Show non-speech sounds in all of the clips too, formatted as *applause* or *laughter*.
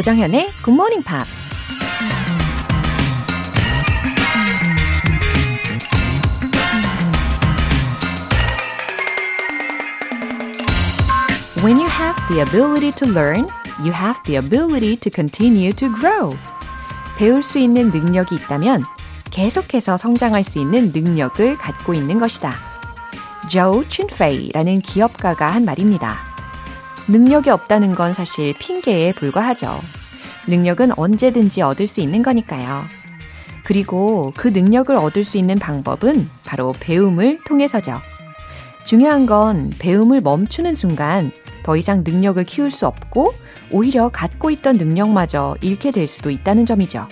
조정현의 Good Morning Pops. When you have the ability to learn, you have the ability to continue to grow. 배울 수 있는 능력이 있다면 계속해서 성장할 수 있는 능력을 갖고 있는 것이다. 조우 춘페이라는 기업가가 한 말입니다. 능력이 없다는 건 사실 핑계에 불과하죠. 능력은 언제든지 얻을 수 있는 거니까요. 그리고 그 능력을 얻을 수 있는 방법은 바로 배움을 통해서죠. 중요한 건 배움을 멈추는 순간 더 이상 능력을 키울 수 없고 오히려 갖고 있던 능력마저 잃게 될 수도 있다는 점이죠.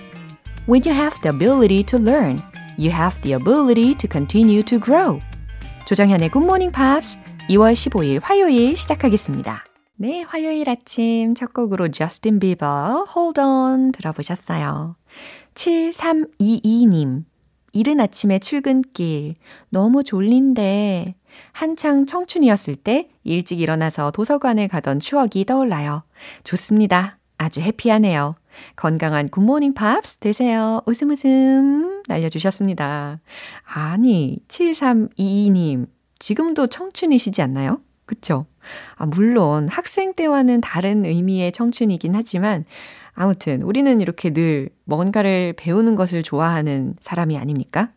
When you have the ability to learn, you have the ability to continue to grow. 조정현의 Good Morning Pops 2월 15일 화요일 시작하겠습니다. 네, 화요일 아침 첫 곡으로 저스틴 비버 Hold On 들어보셨어요. 7322님 이른 아침에 출근길 너무 졸린데 한창 청춘이었을 때 일찍 일어나서 도서관에 가던 추억이 떠올라요. 좋습니다. 아주 happy하네요. 건강한 굿모닝 팝스 되세요. 웃음 웃음 날려주셨습니다. 아니, 7322님, 지금도 청춘이시지 않나요? 그쵸? 아, 물론 학생 때와는 다른 의미의 청춘이긴 하지만 아무튼 우리는 이렇게 늘 뭔가를 배우는 것을 좋아하는 사람이 아닙니까?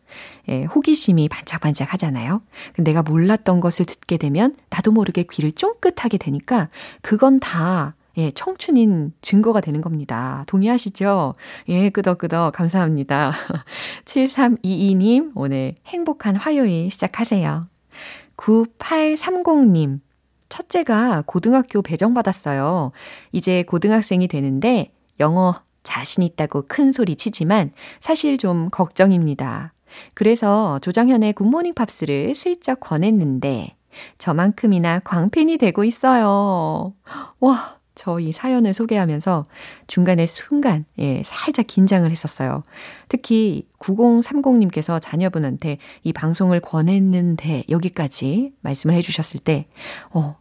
예, 호기심이 반짝반짝 하잖아요. 내가 몰랐던 것을 듣게 되면 나도 모르게 귀를 쫑긋하게 되니까 그건 다 예, 청춘인 증거가 되는 겁니다. 동의하시죠? 예, 끄덕끄덕 감사합니다. *laughs* 7322님, 오늘 행복한 화요일 시작하세요. 9830님, 첫째가 고등학교 배정받았어요. 이제 고등학생이 되는데 영어 자신 있다고 큰 소리 치지만 사실 좀 걱정입니다. 그래서 조정현의 굿모닝 팝스를 슬쩍 권했는데 저만큼이나 광팬이 되고 있어요. 와, 저이 사연을 소개하면서 중간에 순간, 예, 살짝 긴장을 했었어요. 특히 9030님께서 자녀분한테 이 방송을 권했는데 여기까지 말씀을 해주셨을 때, 어,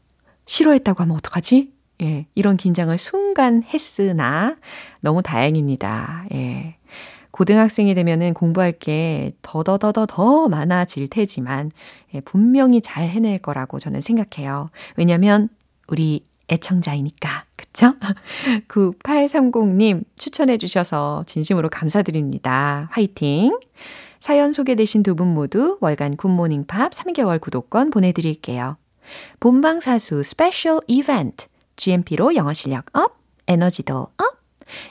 싫어했다고 하면 어떡하지? 예, 이런 긴장을 순간 했으나 너무 다행입니다. 예. 고등학생이 되면은 공부할 게 더더더더 더 많아질 테지만 예, 분명히 잘 해낼 거라고 저는 생각해요. 왜냐면 우리 애청자이니까. 그쵸? *laughs* 9830님 추천해 주셔서 진심으로 감사드립니다. 화이팅! 사연 소개되신 두 분 모두 월간 굿모닝 팝 3개월 구독권 보내드릴게요. 본방사수 스페셜 이벤트 GMP로 영어 실력 up, 에너지도 up.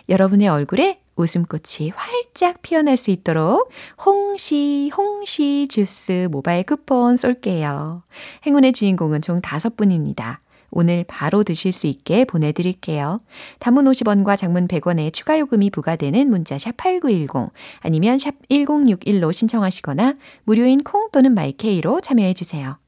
여러분의 얼굴에 웃음꽃이 활짝 피어날 수 있도록 홍시, 홍시 주스 모바일 쿠폰 쏠게요. 행운의 주인공은 총 5분입니다. 오늘 바로 드실 수 있게 보내드릴게요. 단문 50원과 장문 100원의 추가 요금이 부과되는 문자 샵 8910 아니면 샵 1061로 신청하시거나 무료인 콩 또는 마이케이로 참여해주세요.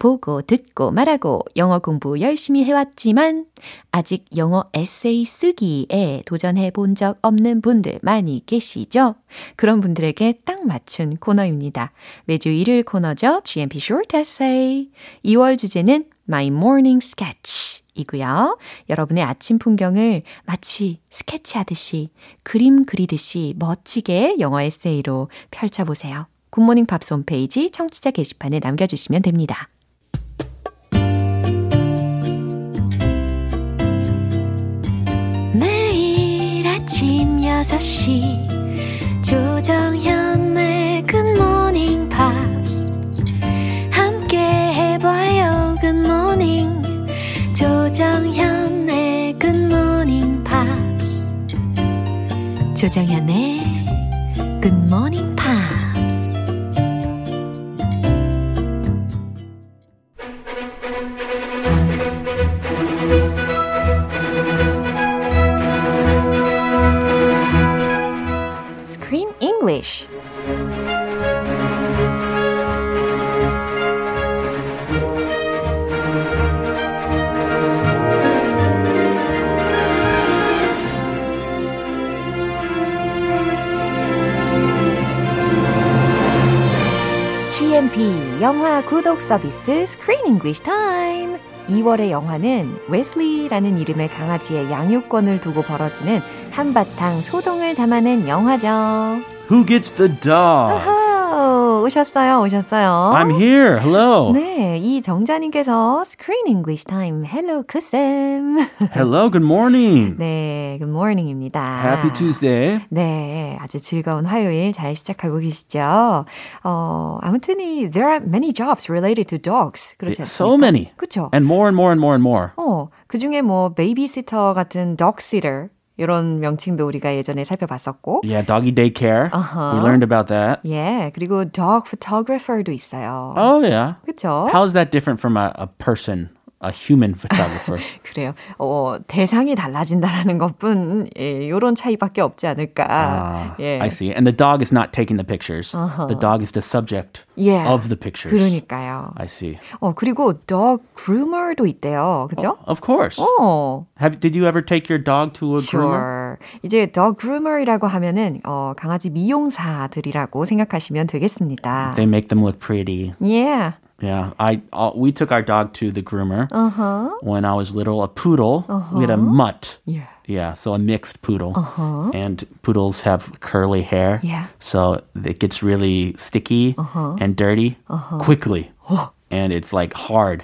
보고 듣고 말하고 영어 공부 열심히 해왔지만 아직 영어 에세이 쓰기에 도전해 본 적 없는 분들 많이 계시죠? 그런 분들에게 딱 맞춘 코너입니다. 매주 일요일 코너죠. GMP Short Essay. 2월 주제는 My Morning Sketch 이고요. 여러분의 아침 풍경을 마치 스케치하듯이 그림 그리듯이 멋지게 영어 에세이로 펼쳐보세요. 굿모닝 팝스 홈페이지 청취자 게시판에 남겨주시면 됩니다. 매일 아침 6시 조정현의 굿모닝 조정현의 굿모닝 팝스 조정현의 굿모닝 팝스 English. 영화 구독 서비스 Screen English Time. 2월의 영화는 웨슬리라는 이름의 강아지의 양육권을 두고 벌어지는 한바탕 소동을 담아낸 영화죠. Who gets the dog? 오셨어요, 오셨어요. I'm here. Hello. 네, 이 정자님께서 Screen English Time. Hello, 크쌤. Hello. Good morning. 네, good morning입니다. Happy Tuesday. 네, 아주 즐거운 화요일 잘 시작하고 계시죠? 어, 아무튼 이 there are many jobs related to dogs. 않습니까? So many. 그렇죠. And more and more and more and more. 어, 그 중에 뭐 베이비시터 같은 dog sitter 이런 명칭도 우리가 예전에 살펴봤었고 Yeah, doggy daycare. Uh-huh. We learned about that. 예, 그리고 dog photographer도 있어요. Oh, yeah. 그렇죠? How is that different from a, a person, A human photographer? 그래요. 어, 대상이 달라진다라는 것뿐 예, 요런 차이밖에 없지 않을까. Ah, 예. I see. And the dog is not taking the pictures. The dog is the subject Yeah. of the pictures. 그러니까요. I see. 어, 그리고 dog groomer도 있대요. 그죠? Of course. 어. Have did you ever take your dog to a Sure. groomer? 이제 dog groomer이라고 하면은 어, 강아지 미용사들이라고 생각하시면 되겠습니다. They make them look pretty. Yeah. Yeah, I uh, we took our dog to the groomer Uh-huh. when I was little. A poodle. We had a mutt. Yeah. Yeah, so a mixed poodle. And poodles have curly hair. Yeah. So it gets really sticky and dirty quickly. And it's like hard.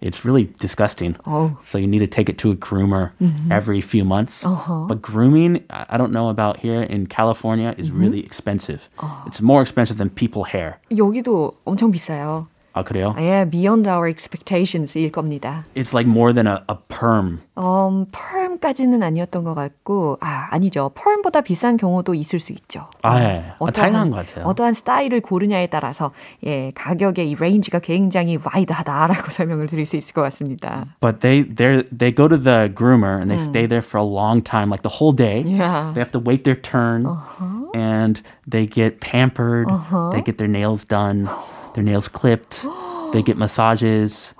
It's really disgusting. Oh. So you need to take it to a groomer every few months. But grooming, I I don't know about here in California, is really expensive. It's more expensive than people hair. 여기도 엄청 비싸요. 아, 그래요? 예, beyond our expectations일 겁니다. It's like more than a, a perm. 음, 펄음까지는 아니었던 것 같고, 아, 아니죠. 펄음보다 비싼 경우도 있을 수 있죠. 아, 예. 아, 다양한 것 같아요. 어떠한 스타일을 고르냐에 따라서, 예, 가격의 이 레인지가 굉장히 와이드하다라고 설명을 드릴 수 있을 것 같습니다. But they they they go to the groomer and they stay there for a long time, like the whole day. Yeah. They have to wait their turn, and they get pampered. They get their nails done, their nails clipped. they get massages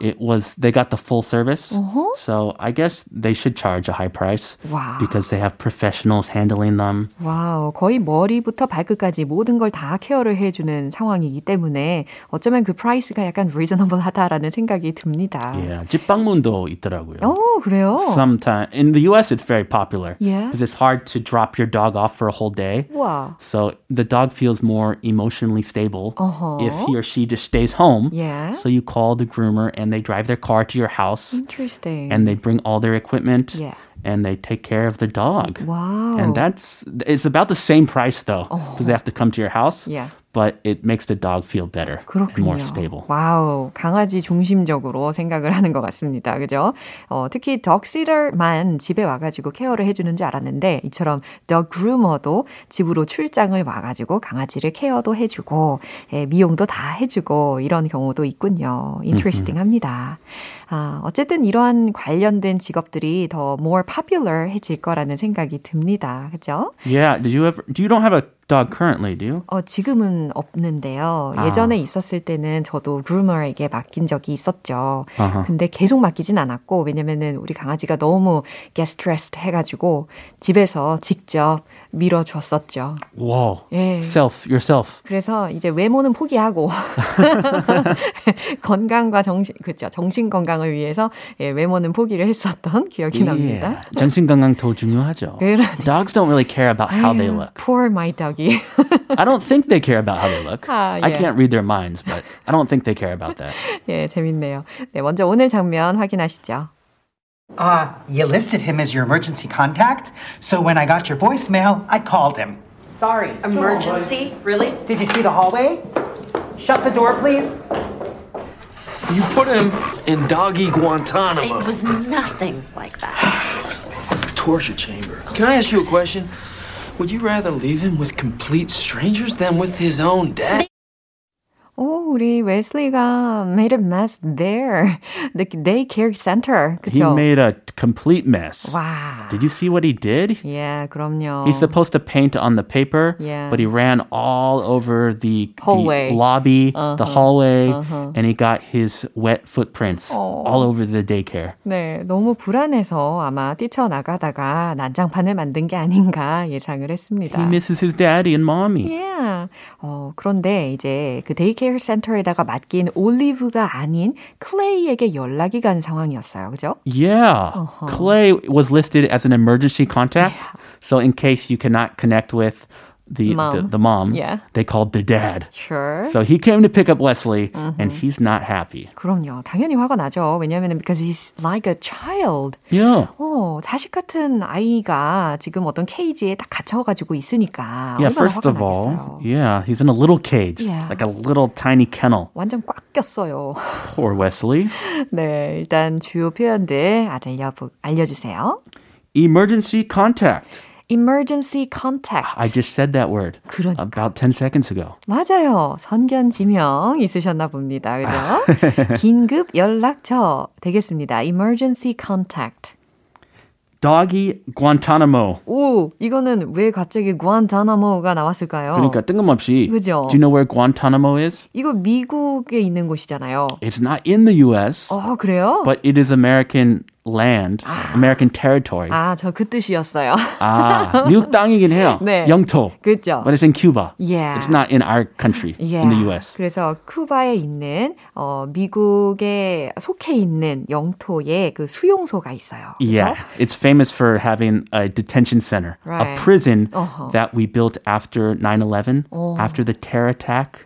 It was they got the full service, so I guess they should charge a high price Wow. because they have professionals handling them. 와우, 거의 머리부터 발끝까지 모든 걸 다 케어를 해주는 상황이기 때문에 어쩌면 그 프라이스가 약간 reasonable 하다라는 생각이 듭니다. Yeah, 집방문도 있더라고요. 어, 그래요? Sometimes in the U.S. it's very popular Yeah. because it's hard to drop your dog off for a whole day. 와. So the dog feels more emotionally stable Uh-huh. if he or she just stays home. Yeah. So you call the groomer and they drive their car to your house Interesting. and they bring all their equipment Yeah. and they take care of the dog. 와우. And that's it's about the same price though because they oh. have to come to your house. Yeah. But it makes the dog feel better 그렇군요. more stable. 와우, 강아지 중심적으로 생각을 하는 것 같습니다. 그죠? 어, 특히 덕시터만 집에 와가지고 케어를 해주는 줄 알았는데 이처럼 더 그루머도 집으로 출장을 와가지고 강아지를 케어도 해주고 예, 미용도 다 해주고 이런 경우도 있군요. 인트레스팅합니다. 아, 어쨌든 이러한 관련된 직업들이 더 more popular해질 거라는 생각이 듭니다. 그죠? Yeah. Did you ever? Do you don't have a dog currently? Do you? 어, 지금은 없는데요. 아. 예전에 있었을 때는 저도 그루머에게 맡긴 적이 있었죠. 아하. 근데 계속 맡기진 않았고, 왜냐면은 우리 강아지가 너무 get stressed 해 가지고 집에서 직접 밀어 줬었죠. Whoa. 예. Self yourself. 그래서 이제 외모는 포기하고 *laughs* *laughs* 건강과 정신 그죠 정신 건강을 위해서 예, 외모는 포기를 했었던 기억이 납니다. Yeah. 정신 건강 더 중요하죠. 그러니까. Dogs don't really care about how they look. Poor my doggy. *laughs* I don't think they care about how they look. 아, *laughs* I 예. can't read their minds, but I don't think they care about that. *laughs* 예, 재밌네요. 네, 먼저 오늘 장면 확인하시죠. Uh, you listed him as your emergency contact, so when I got your voicemail, I called him. Sorry. Emergency? Really? Did you see the hallway? Shut the door, please. You put him in doggy Guantanamo. It was nothing like that. *sighs* Torture chamber. Can I ask you a question? Would you rather leave him with complete strangers than with his own dad? 오, 우리 웨슬리가 made a mess there. The daycare center. He 그쵸? made a complete mess. 와. Did you see what he did? 예, 그럼요. He's supposed to paint on the paper, Yeah. but he ran all over the, the Hallway. lobby, the Uh-huh. hallway, and he got his wet footprints Oh. all over the daycare. 네, 너무 불안해서 아마 뛰쳐나가다가 난장판을 만든 게 아닌가 예상을 했습니다. He misses his daddy and mommy. Yeah. 어, 그런데 이제 그 데이케어 케어 센터에다가 맡긴 올리브가 아닌 클레이에게 연락이 간 상황이었어요. 그죠? Yeah. Clay was listed as an emergency contact. So in case you cannot connect with the Mom. the, the mom, Yeah. they called the dad. Sure. So he came to pick up Wesley and he's not happy. 그럼요. 당연히 화가 나죠. 왜냐하면 because he's like a child. Yeah. 어, 자식 같은 아이가 지금 어떤 케이지에 딱 갇혀가지고 있으니까 Yeah, 얼마나 first 화가 of all, 나겠어요. yeah, he's in a little cage, Yeah. like a little tiny kennel. 완전 꽉 꼈어요. Poor Wesley. *laughs* 네, 일단 주요 표현들 알려 알려주세요. Emergency contact. Emergency contact. I just said that word 그러니까. about 10 seconds ago. 맞아요. 선견 지명 있으셨나 봅니다. 그죠? 긴급 연락처 되겠습니다. Emergency contact. Doggy Guantanamo. 오, 이거는 왜 갑자기 구안타나모가 나왔을까요? 그러니까 뜬금없이. 그죠? Do you know where Guantanamo is? 이거 미국에 있는 곳이잖아요. It's not in the U.S., 어, 그래요? but it is American land, American territory. 아, 저 그 뜻이었어요. 아, 미국 땅이긴 *laughs* 해요. 네. 영토. 그죠? But it's in Cuba. Yeah. It's not in our country, Yeah. in the U.S. 그래서 쿠바에 있는 어, 미국에 속해 있는 영토에 그 수용소가 있어요. 그죠? Yeah, it's famous for having a detention center, Right. a prison Uh-huh. that we built after 9/11, after the terror attack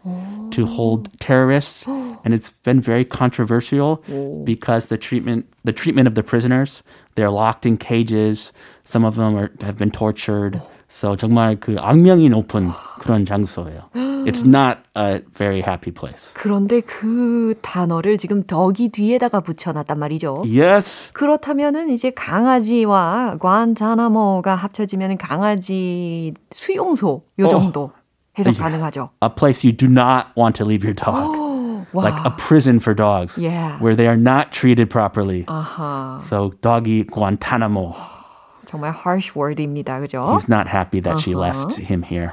to hold terrorists, and it's been very controversial because the treatment the treatment of the prisoners, they're locked in cages. Some of them are, have been tortured. So 정말 그 악명이 높은 그런 장소예요. It's not *gasps* a very happy place. 그런데 그 단어를 지금 덕이 뒤에다가 붙여놨단 말이죠. Yes. 그렇다면은 이제 강아지와 관자나모가 합쳐지면 강아지 수용소 요 정도 해석 가능하죠. a place you do not want to leave your dog. Like a prison for dogs Yeah. where they are not treated properly. 아하, So doggy Guantanamo. *gasps* 정말 harsh word입니다. 그죠? He's not happy that she left him here.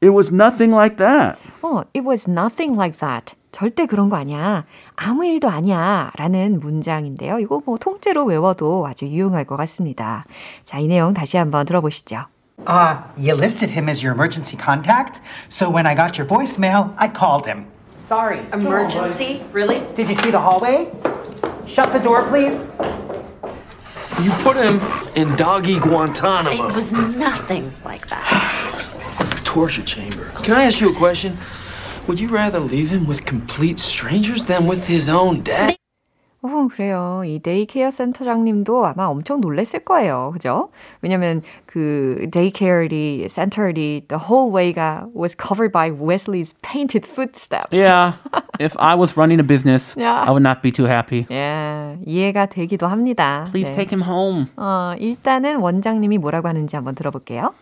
It was nothing like that. 어, it was nothing like that. 절대 그런 거 아니야. 아무 일도 아니야. 라는 문장인데요. 이거 뭐 통째로 외워도 아주 유용할 것 같습니다. 자, 이 내용 다시 한번 들어보시죠. Uh, you listed him as your emergency contact, so when I got your voicemail, I called him. Sorry. Emergency? Really? Did you see the hallway? Shut the door, please. You put him in doggy Guantanamo. It was nothing like that. *sighs* torture chamber. Can I ask you a question? Would you rather leave him with complete strangers than with his own dad? 어, 그래요. 이 데이케어 센터장님도 아마 엄청 놀랬을 거예요. 그죠? 왜냐면 그 데이케어리 센터리 the whole way가 was covered by Wesley's painted footsteps. Yeah. if I was running a business, Yeah. I would not be too happy. 예, 이해가 되기도 합니다. Please 네. take him home. 어, 일단은 원장님이 뭐라고 하는지 한번 들어볼게요.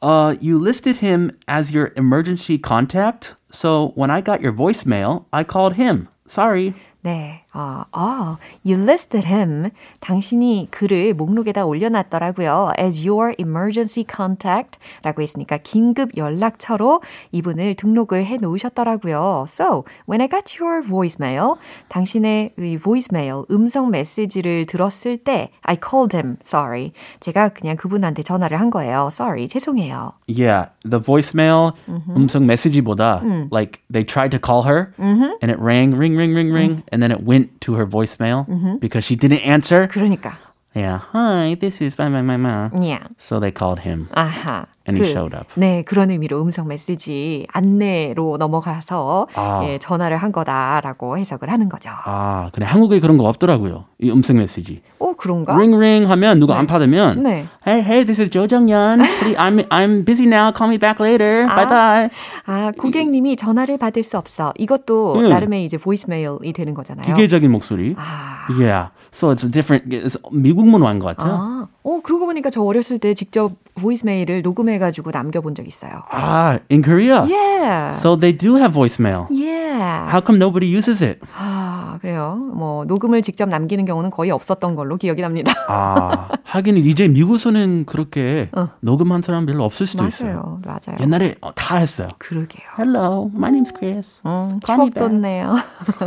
Uh, you listed him as your emergency contact. So when I got your voicemail, I called him. Sorry. 네, 어, 어, you listed him. 당신이 그를 목록에다 올려놨더라고요. As your emergency contact 라고 했으니까 긴급 연락처로 이분을 등록을 해 놓으셨더라고요. So, when I got your voicemail, 당신의 이 voicemail, 음성 메시지를 들었을 때 I called him, sorry. 제가 그냥 그분한테 전화를 한 거예요. Sorry, 죄송해요. Yeah, the voicemail 음성 메시지보다 like they tried to call her and it rang ring ring ring ring and then it went to her voicemail because she didn't answer. 그러니까, Yeah, hi, this is my my my my. yeah. So they called him. 아 하. And he showed up. 네, 그런 의미로 음성 메시지 안내로 넘어가서 아. 예, 전화를 한 거다라고 해석을 하는 거죠. 아, 근데 한국에 그런 거 없더라고요. 이 음성 메시지. 오, 그런가? ring ring 하면 누가 안 받으면 네. Hey, hey, this is 조정연. I'm I'm busy now. Call me back later. Bye bye. 아, 고객님이 전화를 받을 수 없어. 이것도 네. 나름의 이제 보이스메일이 되는 거잖아요. 기계적인 목소리. 아. Yeah. So it's a different. It's 미국 문 화인 것 같아요. 아, 어, 그러고 보니까 저 어렸을 때 직접 보이스메일을 녹음해 가지고 남겨 본 적 있어요. Ah, in Korea. Yeah. So they do have voicemail. yeah. How come nobody uses it? 아, 그래요. 뭐 녹음을 직접 남기는 경우는 거의 없었던 걸로 기억이 납니다. 아, 하긴 이제 미국에서는 그렇게 녹음한 사람 별로 없을 수도 있어요. 맞아요. 맞아요. 옛날에 어, 다 했어요. 그러게요. Hello, my name's Chris. 음, 추억. 돋네요.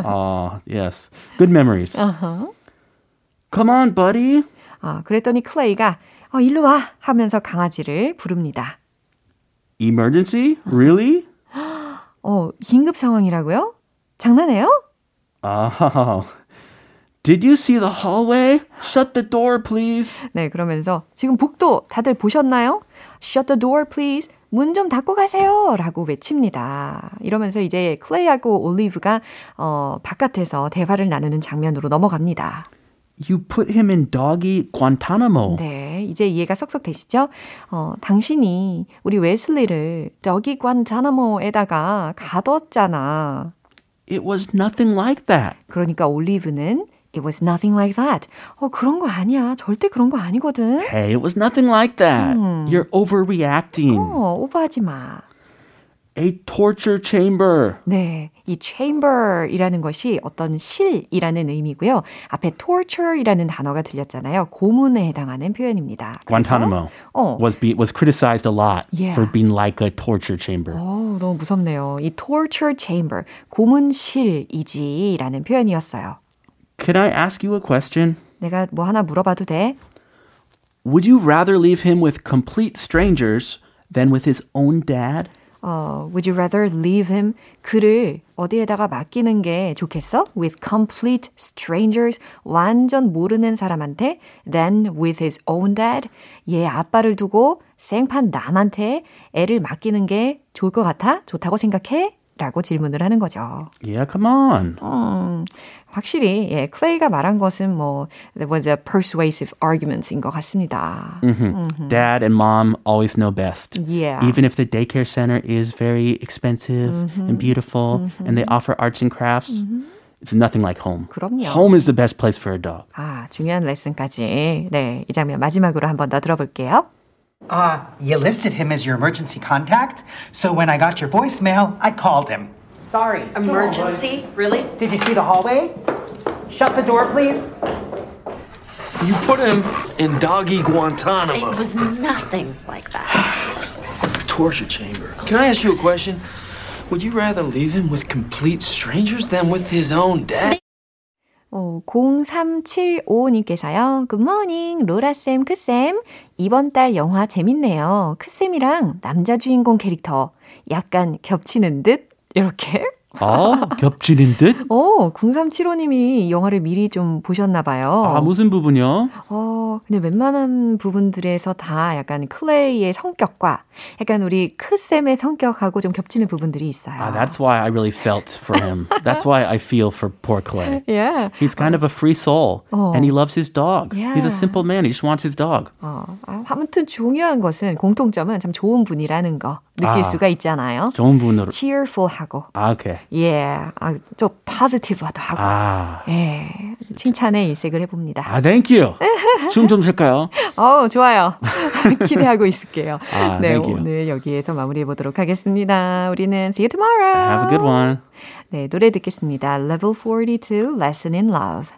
Oh, yes. Good memories. Uh-huh. Come on, buddy. 아, 그랬더니 클레이가 어, 일로 와 하면서 강아지를 부릅니다. Emergency? Really? *gasps* 어, 긴급 상황이라고요? 장난해요? Oh. Did you see the hallway? Shut the door, please. 네, 그러면서 지금 복도 다들 보셨나요? Shut the door, please. 문 좀 닫고 가세요. 라고 외칩니다. 이러면서 이제 클레이하고 올리브가 어, 바깥에서 대화를 나누는 장면으로 넘어갑니다. You put him in doggy Guantanamo. 네, 이제 이해가 쏙쏙 되시죠? 어, 당신이 우리 웨슬리를 저기 관자나모에다가 가뒀잖아. It was nothing like that. 그러니까 올리브는 It was nothing like that. 어, 그런 거 아니야. 절대 그런 거 아니거든. Hey, it was nothing like that. You're overreacting. 어, 오버하지 마. A torture chamber. 네, 이 chamber이라는 것이 어떤 실이라는 의미고요. 앞에 torture이라는 단어가 들렸잖아요. 고문에 해당하는 표현입니다. 그래서, Guantanamo 어, was be, was criticized a lot Yeah. for being like a torture chamber. 어, 너무 무섭네요. 이 torture chamber, 고문실이지라는 표현이었어요. Can I ask you a question? 내가 뭐 하나 물어봐도 돼? Would you rather leave him with complete strangers than with his own dad? 어, would you rather leave him? 그를 어디에다가 맡기는 게 좋겠어? With complete strangers, 완전 모르는 사람한테, than with his own dad. 얘 아빠를 두고 생판 남한테 애를 맡기는 게 좋을 것 같아? 좋다고 생각해? 라고 질문을 하는 거죠. Yeah, come on. 음, 확실히 예, 클레이가 말한 것은 뭐 there was a persuasive argument인 것 같습니다. Dad and mom always know best. Yeah. Even if the daycare center is very expensive and beautiful and they offer arts and crafts, it's nothing like home. 그럼요. Home is the best place for a dog. 아, 중요한 레슨까지. 네, 이 장면 마지막으로 한 번 더 들어볼게요. Uh, you listed him as your emergency contact, so when I got your voicemail, I called him. Sorry. Emergency? Really? Did you see the hallway? Shut the door, please. You put him in doggy Guantanamo. It was nothing like that. Torture chamber. Can I ask you a question? Would you rather leave him with complete strangers than with his own dad? 어, 0375님께서요. 굿모닝, 로라쌤, 크쌤. 이번 달 영화 재밌네요. 크쌤이랑 남자 주인공 캐릭터 약간 겹치는 듯? 이렇게. 어, 겹치는 듯? 어, 0375님이 영화를 미리 좀 보셨나봐요. 아, 무슨 부분이요? 어, 근데 웬만한 부분들에서 다 약간 클레이의 성격과 약간 우리 크쌤의 성격하고 좀 겹치는 부분들이 있어요. Ah, that's why I really felt for him. that's why I feel for poor Clay. yeah. He's kind of a free soul, Oh. and he loves his dog. He's Yeah. a simple man. He just wants his dog. 어, 아, 아무튼 중요한 것은 공통점은 참 좋은 분이라는 거 느낄 아. 수가 있잖아요. 좋은 분으로. cheerful하고, 아, 오케이. 예, 아, 좀 positive하도 하고, 아, 예, 칭찬에 일색을 해봅니다. 아, thank you. 춤좀 출까요? *laughs* 어, 좋아요. *laughs* 기대하고 있을게요. 아, 네, you. 오늘 여기에서 마무리해 보도록 하겠습니다. 우리는 see you tomorrow. Have a good one. 네, 노래 듣겠습니다. Level 42, Lesson in Love.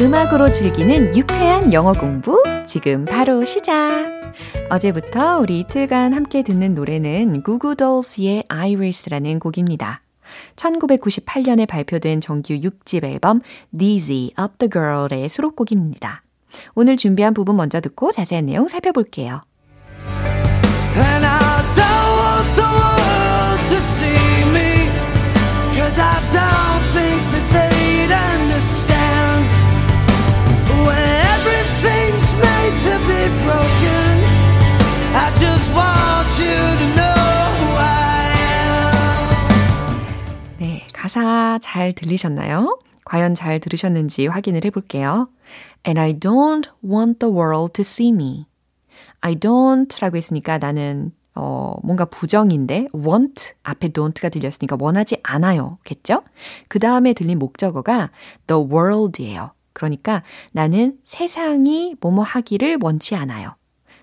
음악으로 즐기는 유쾌한 영어 공부 지금 바로 시작. 어제부터 우리 이틀간 함께 듣는 노래는 구구돌스의 Iris라는 곡입니다. 1998년에 발표된 정규 6집 앨범 Dizzy Up the Girl의 수록곡입니다. 오늘 준비한 부분 먼저 듣고 자세한 내용 살펴볼게요. 가사 잘 들리셨나요? 과연 잘 들으셨는지 확인을 해볼게요. And I don't want the world to see me. I don't 라고 했으니까 나는 어, 뭔가 부정인데 want 앞에 don't가 들렸으니까 원하지 않아요. 겠죠? 그 다음에 들린 목적어가 the world이에요. 그러니까 나는 세상이 뭐뭐 하기를 원치 않아요.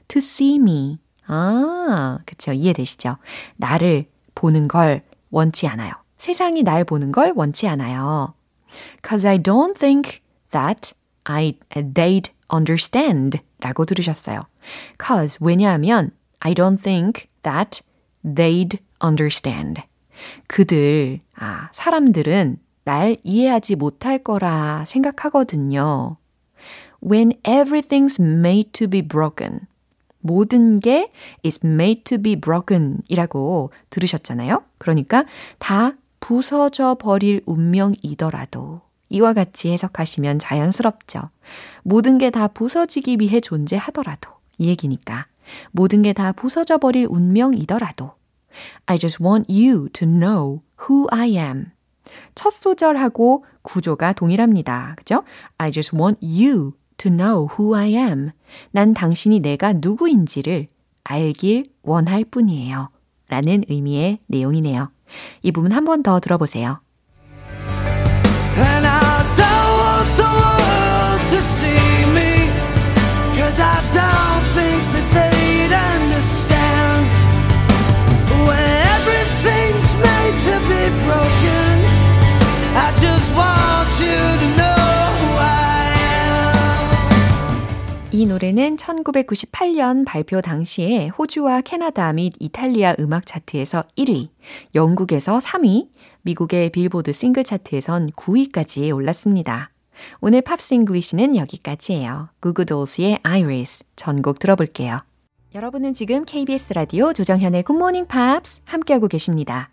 to see me. 아, 그쵸. 이해되시죠? 나를 보는 걸 원치 않아요. 세상이 날 보는 걸 원치 않아요. Cause I don't think that I, they'd understand 라고 들으셨어요. Cause 왜냐하면 I don't think that they'd understand. 그들, 아, 사람들은 날 이해하지 못할 거라 생각하거든요. When everything's made to be broken. 모든 게 is made to be broken 이라고 들으셨잖아요. 그러니까 다 부서져 버릴 운명이더라도 이와 같이 해석하시면 자연스럽죠. 모든 게 다 부서지기 위해 존재하더라도 이 얘기니까 모든 게 다 부서져 버릴 운명이더라도 I just want you to know who I am. 첫 소절하고 구조가 동일합니다. 그죠? I just want you to know who I am. 난 당신이 내가 누구인지를 알길 원할 뿐이에요. 라는 의미의 내용이네요. 이 부분 한 번 더 들어보세요. 이 노래는 1998년 발표 당시에 호주와 캐나다 및 이탈리아 음악 차트에서 1위, 영국에서 3위, 미국의 빌보드 싱글 차트에선 9위까지 올랐습니다. 오늘 Pops English는 여기까지예요. 구구돌스의 Iris 전곡 들어볼게요. 여러분은 지금 KBS 라디오 조정현의 굿모닝 팝스 함께하고 계십니다.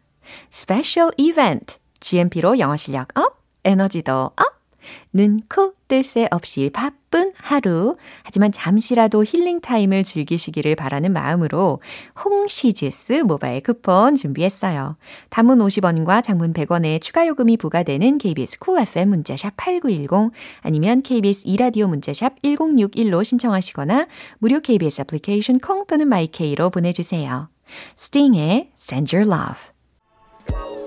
스페셜 이벤트 GMP로 영어 실력 up, 에너지도 up! 눈코 뜰 새 없이 바쁜 하루. 하지만 잠시라도 힐링 타임을 즐기시기를 바라는 마음으로 홍시주스 모바일 쿠폰 준비했어요. 단문 50원과 장문 100원의 추가 요금이 부과되는 KBS 쿨 FM 문자샵 8910 아니면 KBS 이라디오 문자샵 1061로 신청하시거나 무료 KBS 애플리케이션 콩 또는 마이케이로 보내주세요. 스팅의 Send Your Love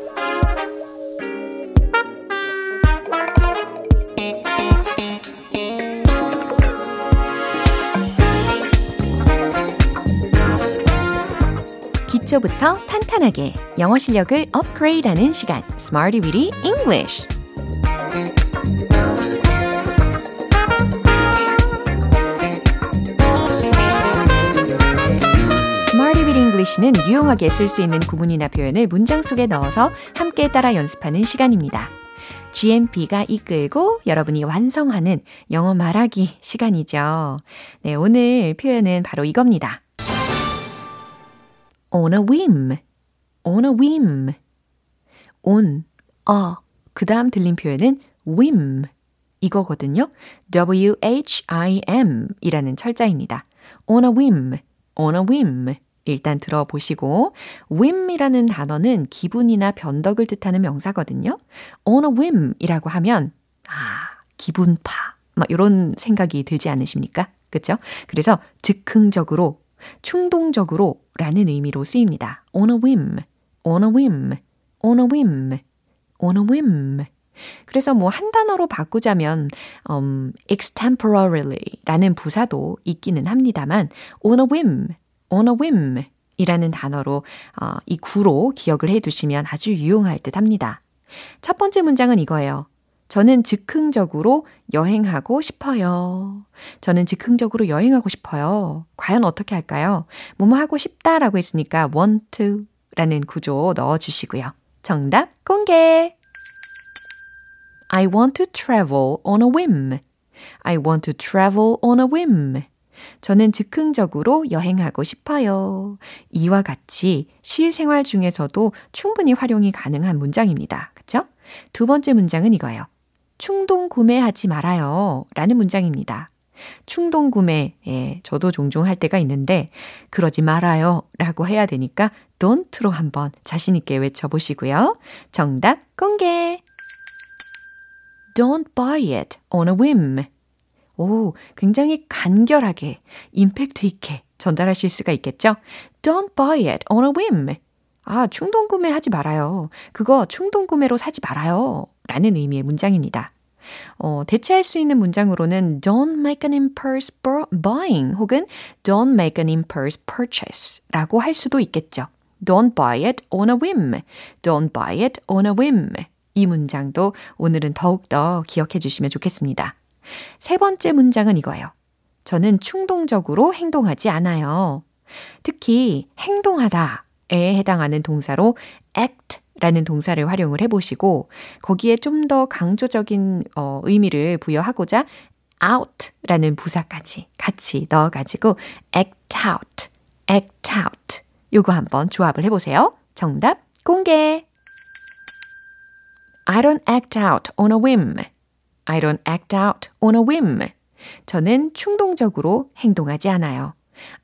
기초부터 탄탄하게 영어 실력을 업그레이드하는 시간 Smarty Weedy English English는 유용하게 쓸 수 있는 구문이나 표현을 문장 속에 넣어서 함께 따라 연습하는 시간입니다. GMP가 이끌고 여러분이 완성하는 영어 말하기 시간이죠. 네, 오늘 표현은 바로 이겁니다. On a whim, on a whim. on, 어, 그 다음 들린 표현은 whim 이거거든요. W-H-I-M 이라는 철자입니다. on a whim, on a whim. 일단 들어보시고 whim이라는 단어는 기분이나 변덕을 뜻하는 명사거든요. on a whim 이라고 하면 아, 기분파 막 이런 생각이 들지 않으십니까? 그렇죠? 그래서 즉흥적으로 충동적으로 라는 의미로 쓰입니다. on a whim, on a whim, on a whim, on a whim. 그래서 뭐 한 단어로 바꾸자면 um, extemporarily 라는 부사도 있기는 합니다만 on a whim, on a whim 이라는 단어로 어, 이 구로 기억을 해 두시면 아주 유용할 듯 합니다. 첫 번째 문장은 이거예요. 저는 즉흥적으로 여행하고 싶어요. 저는 즉흥적으로 여행하고 싶어요. 과연 어떻게 할까요? 뭐뭐 하고 싶다라고 했으니까 want to 라는 구조 넣어 주시고요. 정답 공개! I want to travel on a whim. I want to travel on a whim. 저는 즉흥적으로 여행하고 싶어요. 이와 같이 실생활 중에서도 충분히 활용이 가능한 문장입니다. 그쵸? 두 번째 문장은 이거예요. 충동 구매하지 말아요. 라는 문장입니다. 충동 구매, 예, 저도 종종 할 때가 있는데, 그러지 말아요. 라고 해야 되니까, don't로 한번 자신있게 외쳐보시고요. 정답 공개! Don't buy it on a whim. 오, 굉장히 간결하게, 임팩트 있게 전달하실 수가 있겠죠? Don't buy it on a whim. 아, 충동 구매하지 말아요. 그거 충동 구매로 사지 말아요. 라는 의미의 문장입니다. 어, 대체할 수 있는 문장으로는 don't make an impulse buying 혹은 don't make an impulse purchase 라고 할 수도 있겠죠. Don't buy it on a whim. Don't buy it on a whim. 이 문장도 오늘은 더욱더 기억해 주시면 좋겠습니다. 세 번째 문장은 이거예요. 저는 충동적으로 행동하지 않아요. 특히 행동하다에 해당하는 동사로 act 라는 동사를 활용을 해보시고 거기에 좀 더 강조적인 어, 의미를 부여하고자 out 라는 부사까지 같이 넣어가지고 act out, act out 요거 한번 조합을 해보세요. 정답 공개! I don't act out on a whim. I don't act out on a whim. 저는 충동적으로 행동하지 않아요.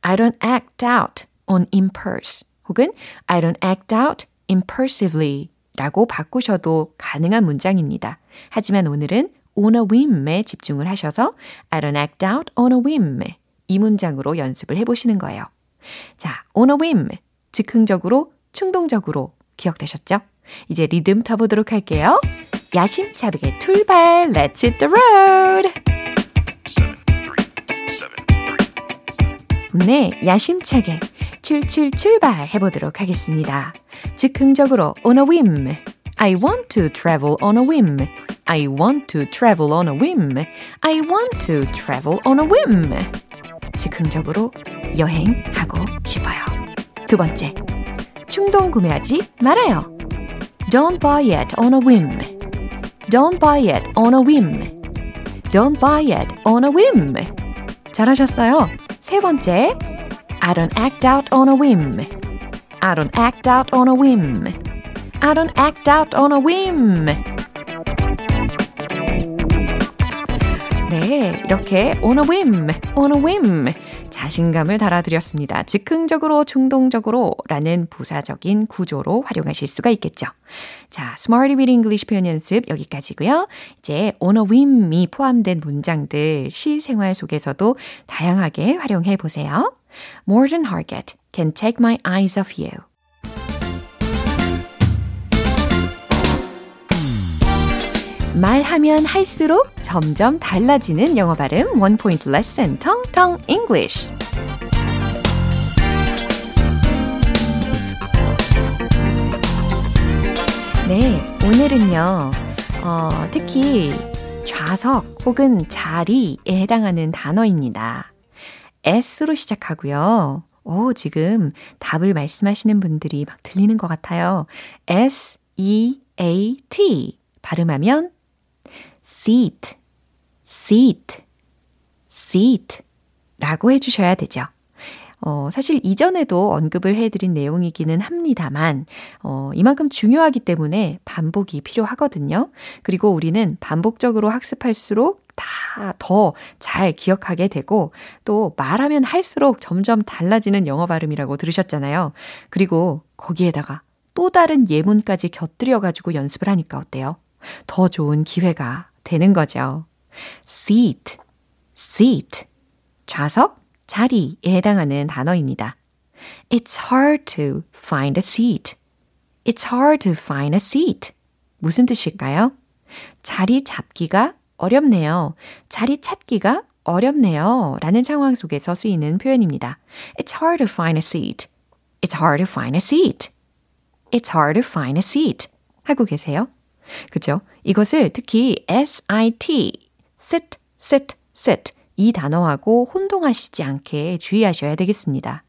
I don't act out on impulse. 혹은 I don't act out impulsively 라고 바꾸셔도 가능한 문장입니다. 하지만 오늘은 on a whim에 집중을 하셔서 I don't act out on a whim 이 문장으로 연습을 해보시는 거예요. 자, on a whim 즉흥적으로 충동적으로 기억되셨죠? 이제 리듬 타보도록 할게요. 야심차게 출발 Let's hit the road 네, 야심차게 출출 출발 해 보도록 하겠습니다. 즉흥적으로 on a whim. I want to travel on a whim. I want to travel on a whim. I want to travel on a whim. 즉흥적으로 여행하고 싶어요. 두 번째, 충동 구매하지 말아요. Don't buy it on a whim. Don't buy it on a whim. Don't buy it on a whim. 잘하셨어요. 세 번째, I don't act out on a whim. I don't act out on a whim. I don't act out on a whim. 네, 이렇게 on a whim, on a whim 자신감을 달아드렸습니다. 즉흥적으로, 충동적으로 라는 부사적인 구조로 활용하실 수가 있겠죠. 자, Smarty with English 표현 연습 여기까지고요. 이제 on a whim이 포함된 문장들 실생활 속에서도 다양하게 활용해 보세요. Morten Hargett, Can Take My Eyes Off You. 말하면 할수록 점점 달라지는 영어 발음 원 포인트 레슨 텅텅 English. 네, 오늘은요. 어, 특히 좌석 혹은 자리에 해당하는 단어입니다. S로 시작하고요. 오, 지금 답을 말씀하시는 분들이 막 들리는 것 같아요. S, E, A, T. 발음하면 seat, seat, seat 라고 해주셔야 되죠. 어, 사실 이전에도 언급을 해드린 내용이기는 합니다만, 어, 이만큼 중요하기 때문에 반복이 필요하거든요. 그리고 우리는 반복적으로 학습할수록 다 더 잘 기억하게 되고, 또 말하면 할수록 점점 달라지는 영어 발음이라고 들으셨잖아요. 그리고 거기에다가 또 다른 예문까지 곁들여가지고 연습을 하니까 어때요? 더 좋은 기회가 되는 거죠. seat, seat. 좌석, 자리에 해당하는 단어입니다. It's hard to find a seat. It's hard to find a seat. 무슨 뜻일까요? 자리 잡기가 어렵네요. 자리 찾기가 어렵네요. 라는 상황 속에서 쓰이는 표현입니다. It's hard to find a seat. It's hard to find a seat. It's hard to find a seat. 하고 계세요? 그죠? 이것을 특히 sit, sit, sit, sit 이 단어하고 혼동하시지 않게 주의하셔야 되겠습니다.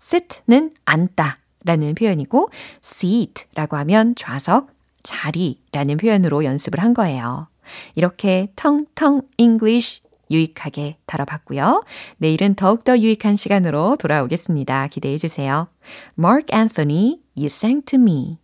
sit는 앉다 라는 표현이고 seat라고 하면 좌석, 자리라는 표현으로 연습을 한 거예요. 이렇게 텅텅 English 유익하게 다뤄봤고요. 내일은 더욱더 유익한 시간으로 돌아오겠습니다. 기대해 주세요. Mark Anthony, You Sang to Me.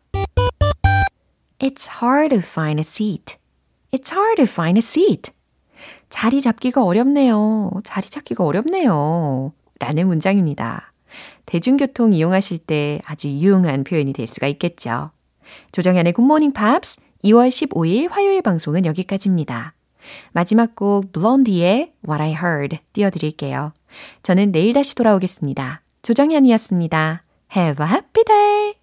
It's hard to find a seat. It's hard to find a seat. 자리 잡기가 어렵네요. 자리 잡기가 어렵네요. 라는 문장입니다. 대중교통 이용하실 때 아주 유용한 표현이 될 수가 있겠죠. 조정현의 굿모닝 팝스 2월 15일 화요일 방송은 여기까지입니다. 마지막 곡 블론디의 What I Heard 띄워드릴게요. 저는 내일 다시 돌아오겠습니다. 조정현이었습니다. Have a happy day!